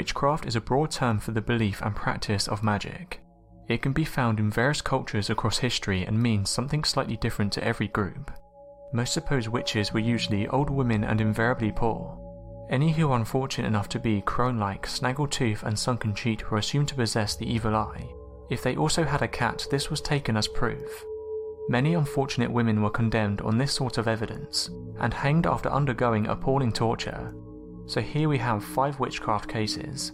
witchcraft is a broad term for the belief and practice of magic. It can be found in various cultures across history and means something slightly different to every group. Most supposed witches were usually old women and invariably poor. Any who were unfortunate enough to be crone like, snaggle snaggletooth, and sunken cheek were assumed to possess the evil eye. If they also had a cat, this was taken as proof. Many unfortunate women were condemned on this sort of evidence and hanged after undergoing appalling torture. So here we have five witchcraft cases.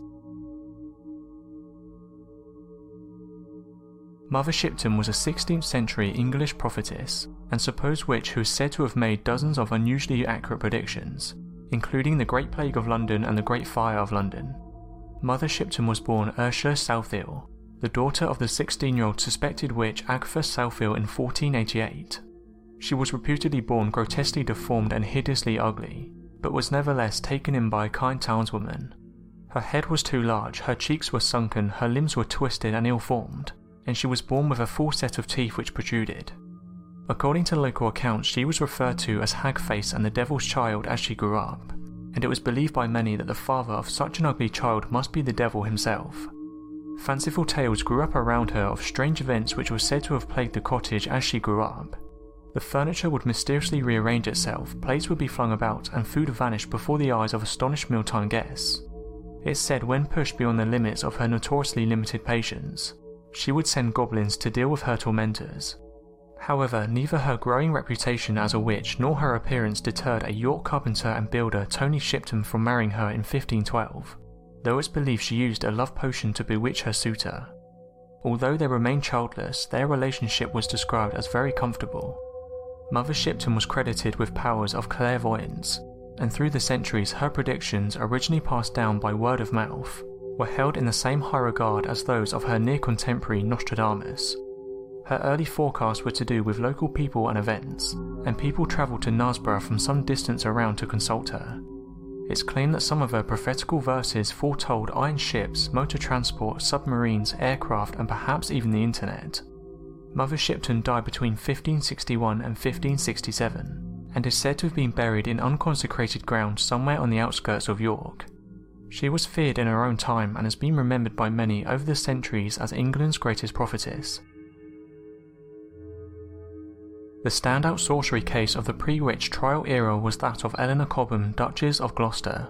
Mother Shipton was a 16th century English prophetess and supposed witch who is said to have made dozens of unusually accurate predictions, including the Great Plague of London and the Great Fire of London. Mother Shipton was born Ursula Southill, the daughter of the 16 year old suspected witch Agatha Southill in 1488. She was reputedly born grotesquely deformed and hideously ugly, but was nevertheless taken in by a kind townswoman. Her head was too large, her cheeks were sunken, her limbs were twisted and ill formed, and she was born with a full set of teeth which protruded. According to local accounts, she was referred to as Hagface and the Devil's Child as she grew up, and it was believed by many that the father of such an ugly child must be the devil himself. Fanciful tales grew up around her of strange events which were said to have plagued the cottage as she grew up. The furniture would mysteriously rearrange itself, plates would be flung about, and food vanish before the eyes of astonished mealtime guests. It's said when pushed beyond the limits of her notoriously limited patience, she would send goblins to deal with her tormentors. However, neither her growing reputation as a witch nor her appearance deterred a York carpenter and builder Toby Shipton from marrying her in 1512, though it's believed she used a love potion to bewitch her suitor. Although they remained childless, their relationship was described as very comfortable. Mother Shipton was credited with powers of clairvoyance, and through the centuries, her predictions, originally passed down by word of mouth, were held in the same high regard as those of her near contemporary Nostradamus. Her early forecasts were to do with local people and events, and people travelled to Knaresborough from some distance around to consult her. It's claimed that some of her prophetical verses foretold iron ships, motor transport, submarines, aircraft, and perhaps even the internet. Mother Shipton died between 1561 and 1567, and is said to have been buried in unconsecrated ground somewhere on the outskirts of York. She was feared in her own time and has been remembered by many over the centuries as England's greatest prophetess. The standout sorcery case of the pre witch trial era was that of Eleanor Cobham, Duchess of Gloucester.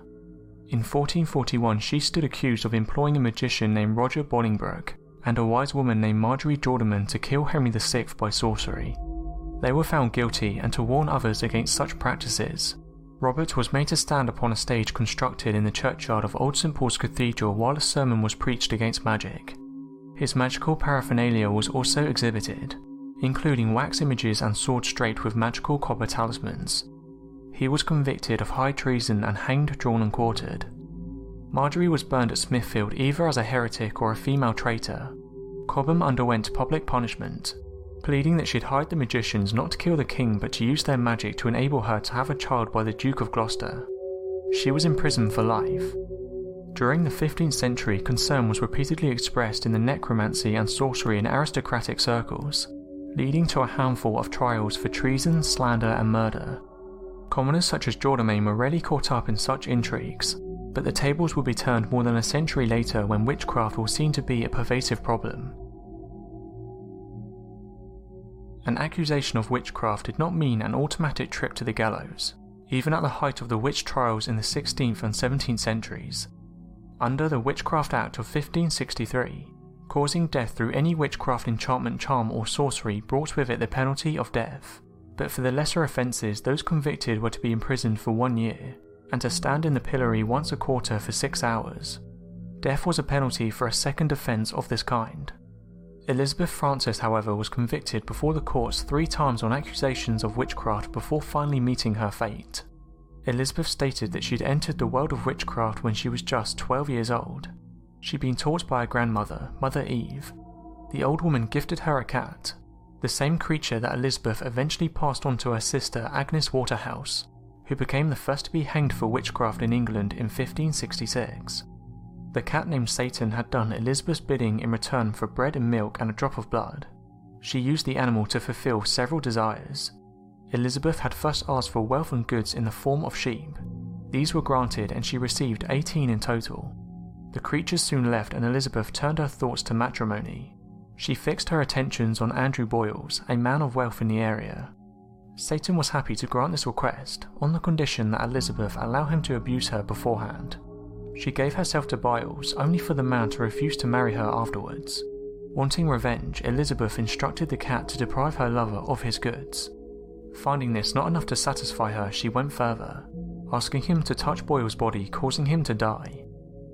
In 1441, she stood accused of employing a magician named Roger Bolingbroke and a wise woman named Marjorie Jourdemayne to kill Henry VI by sorcery. They were found guilty and to warn others against such practices, Robert was made to stand upon a stage constructed in the churchyard of Old St Paul's Cathedral while a sermon was preached against magic. His magical paraphernalia was also exhibited, including wax images and swords draped with magical copper talismans. He was convicted of high treason and hanged, drawn, and quartered. Marjorie was burned at Smithfield either as a heretic or a female traitor. Cobham underwent public punishment, pleading that she'd hired the magicians not to kill the king but to use their magic to enable her to have a child by the Duke of Gloucester. She was imprisoned for life. During the 15th century, concern was repeatedly expressed in the necromancy and sorcery in aristocratic circles, leading to a handful of trials for treason, slander, and murder. Commoners such as Jourdemayne were rarely caught up in such intrigues, but the tables will be turned more than a century later when witchcraft was seen to be a pervasive problem. An accusation of witchcraft did not mean an automatic trip to the gallows, even at the height of the witch trials in the 16th and 17th centuries. Under the Witchcraft Act of 1563, causing death through any witchcraft enchantment, charm, or sorcery brought with it the penalty of death. But for the lesser offences, those convicted were to be imprisoned for one year, and to stand in the pillory once a quarter for six hours. Death was a penalty for a second offence of this kind. Elizabeth Francis, however, was convicted before the courts three times on accusations of witchcraft before finally meeting her fate. Elizabeth stated that she'd entered the world of witchcraft when she was just 12 years old. She'd been taught by a grandmother, Mother Eve. The old woman gifted her a cat, the same creature that Elizabeth eventually passed on to her sister Agnes Waterhouse, who became the first to be hanged for witchcraft in England in 1566. The cat named Satan had done Elizabeth's bidding in return for bread and milk and a drop of blood. She used the animal to fulfill several desires. Elizabeth had first asked for wealth and goods in the form of sheep. These were granted and she received 18 in total. The creatures soon left and Elizabeth turned her thoughts to matrimony. She fixed her attentions on Andrew Boyles, a man of wealth in the area. Satan was happy to grant this request on the condition that Elizabeth allow him to abuse her beforehand. She gave herself to Boyles only for the man to refuse to marry her afterwards. Wanting revenge, Elizabeth instructed the cat to deprive her lover of his goods. Finding this not enough to satisfy her, she went further, asking him to touch Boyle's body, causing him to die.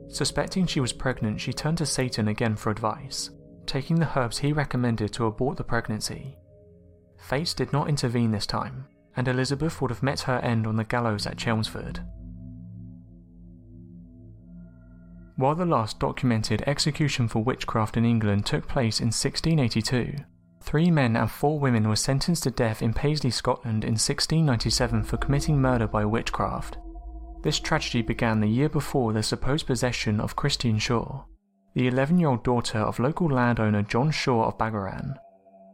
Suspecting she was pregnant, she turned to Satan again for advice, taking the herbs he recommended to abort the pregnancy. Fate did not intervene this time, and Elizabeth would have met her end on the gallows at Chelmsford. While the last documented execution for witchcraft in England took place in 1682, three men and four women were sentenced to death in Paisley, Scotland in 1697 for committing murder by witchcraft. This tragedy began the year before the supposed possession of Christian Shaw, the 11 year old daughter of local landowner John Shaw of Bargarran.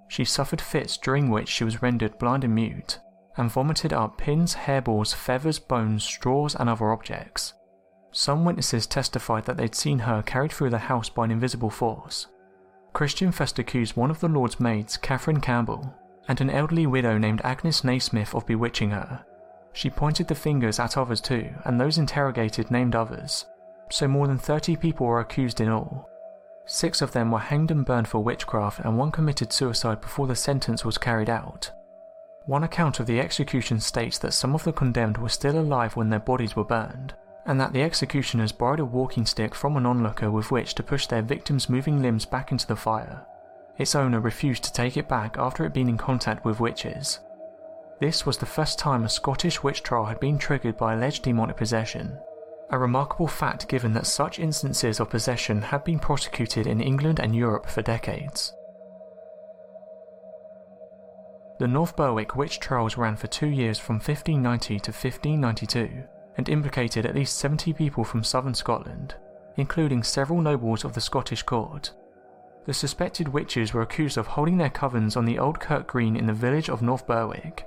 She suffered fits during which she was rendered blind and mute, and vomited up pins, hairballs, feathers, bones, straws, and other objects. Some witnesses testified that they'd seen her carried through the house by an invisible force. Christian first accused one of the Lord's maids, Catherine Campbell, and an elderly widow named Agnes Naismith of bewitching her. She pointed the fingers at others too, and those interrogated named others. So more than 30 people were accused in all. Six of them were hanged and burned for witchcraft, and one committed suicide before the sentence was carried out. One account of the execution states that some of the condemned were still alive when their bodies were burned, and that the executioners borrowed a walking stick from an onlooker with which to push their victim's moving limbs back into the fire. Its owner refused to take it back after it had been in contact with witches. This was the first time a Scottish witch trial had been triggered by alleged demonic possession. A remarkable fact given that such instances of possession had been prosecuted in England and Europe for decades. The North Berwick witch trials ran for two years from 1590 to 1592 and implicated at least 70 people from southern Scotland, including several nobles of the Scottish court. The suspected witches were accused of holding their covens on the old Kirk Green in the village of North Berwick.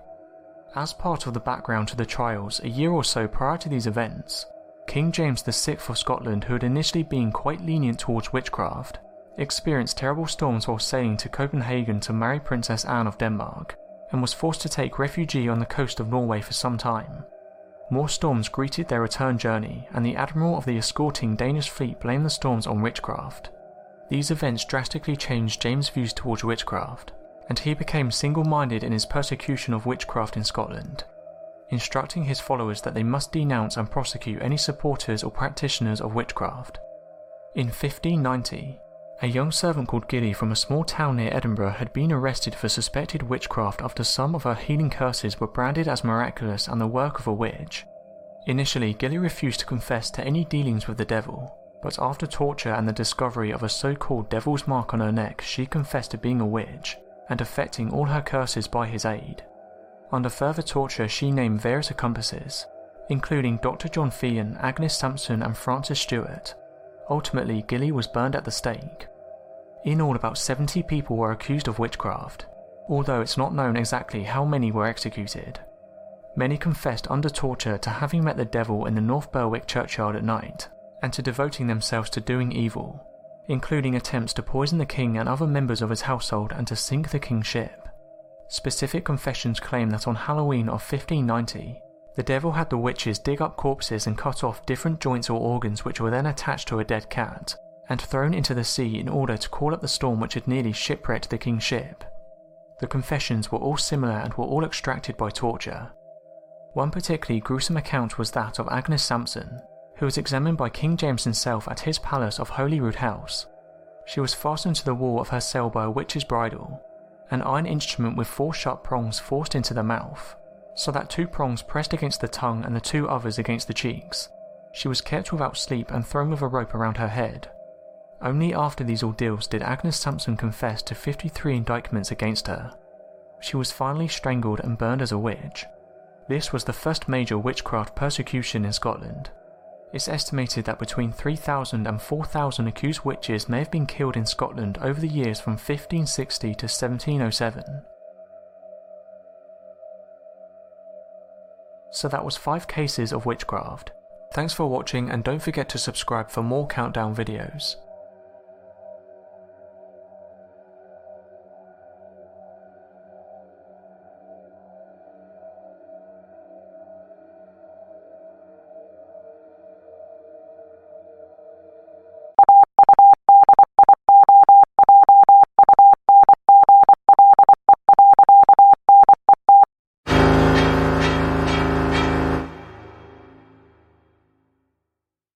As part of the background to the trials, a year or so prior to these events, King James VI of Scotland, who had initially been quite lenient towards witchcraft, experienced terrible storms while sailing to Copenhagen to marry Princess Anne of Denmark, and was forced to take refuge on the coast of Norway for some time. More storms greeted their return journey, and the admiral of the escorting Danish fleet blamed the storms on witchcraft. These events drastically changed James' views towards witchcraft, and he became single minded in his persecution of witchcraft in Scotland, instructing his followers that they must denounce and prosecute any supporters or practitioners of witchcraft. In 1590, a young servant called Gilly from a small town near Edinburgh had been arrested for suspected witchcraft after some of her healing curses were branded as miraculous and the work of a witch. Initially, Gilly refused to confess to any dealings with the devil, but after torture and the discovery of a so called devil's mark on her neck, she confessed to being a witch and affecting all her curses by his aid. Under further torture, she named various accomplices, including Dr. John Fian, Agnes Sampson, and Francis Stewart. Ultimately, Gilly was burned at the stake. In all, about 70 people were accused of witchcraft, although it's not known exactly how many were executed. Many confessed under torture to having met the devil in the North Berwick churchyard at night, and to devoting themselves to doing evil, including attempts to poison the king and other members of his household and to sink the king's ship. Specific confessions claim that on Halloween of 1590, the devil had the witches dig up corpses and cut off different joints or organs which were then attached to a dead cat, and thrown into the sea in order to call up the storm which had nearly shipwrecked the king's ship. The confessions were all similar and were all extracted by torture. One particularly gruesome account was that of Agnes Sampson, who was examined by King James himself at his palace of Holyrood House. She was fastened to the wall of her cell by a witch's bridle, an iron instrument with four sharp prongs forced into the mouth, so that two prongs pressed against the tongue and the two others against the cheeks. She was kept without sleep and thrown with a rope around her head. Only after these ordeals did Agnes Sampson confess to 53 indictments against her. She was finally strangled and burned as a witch. This was the first major witchcraft persecution in Scotland. It's estimated that between 3,000 and 4,000 accused witches may have been killed in Scotland over the years from 1560 to 1707. So that was five cases of witchcraft. Thanks for watching and don't forget to subscribe for more countdown videos.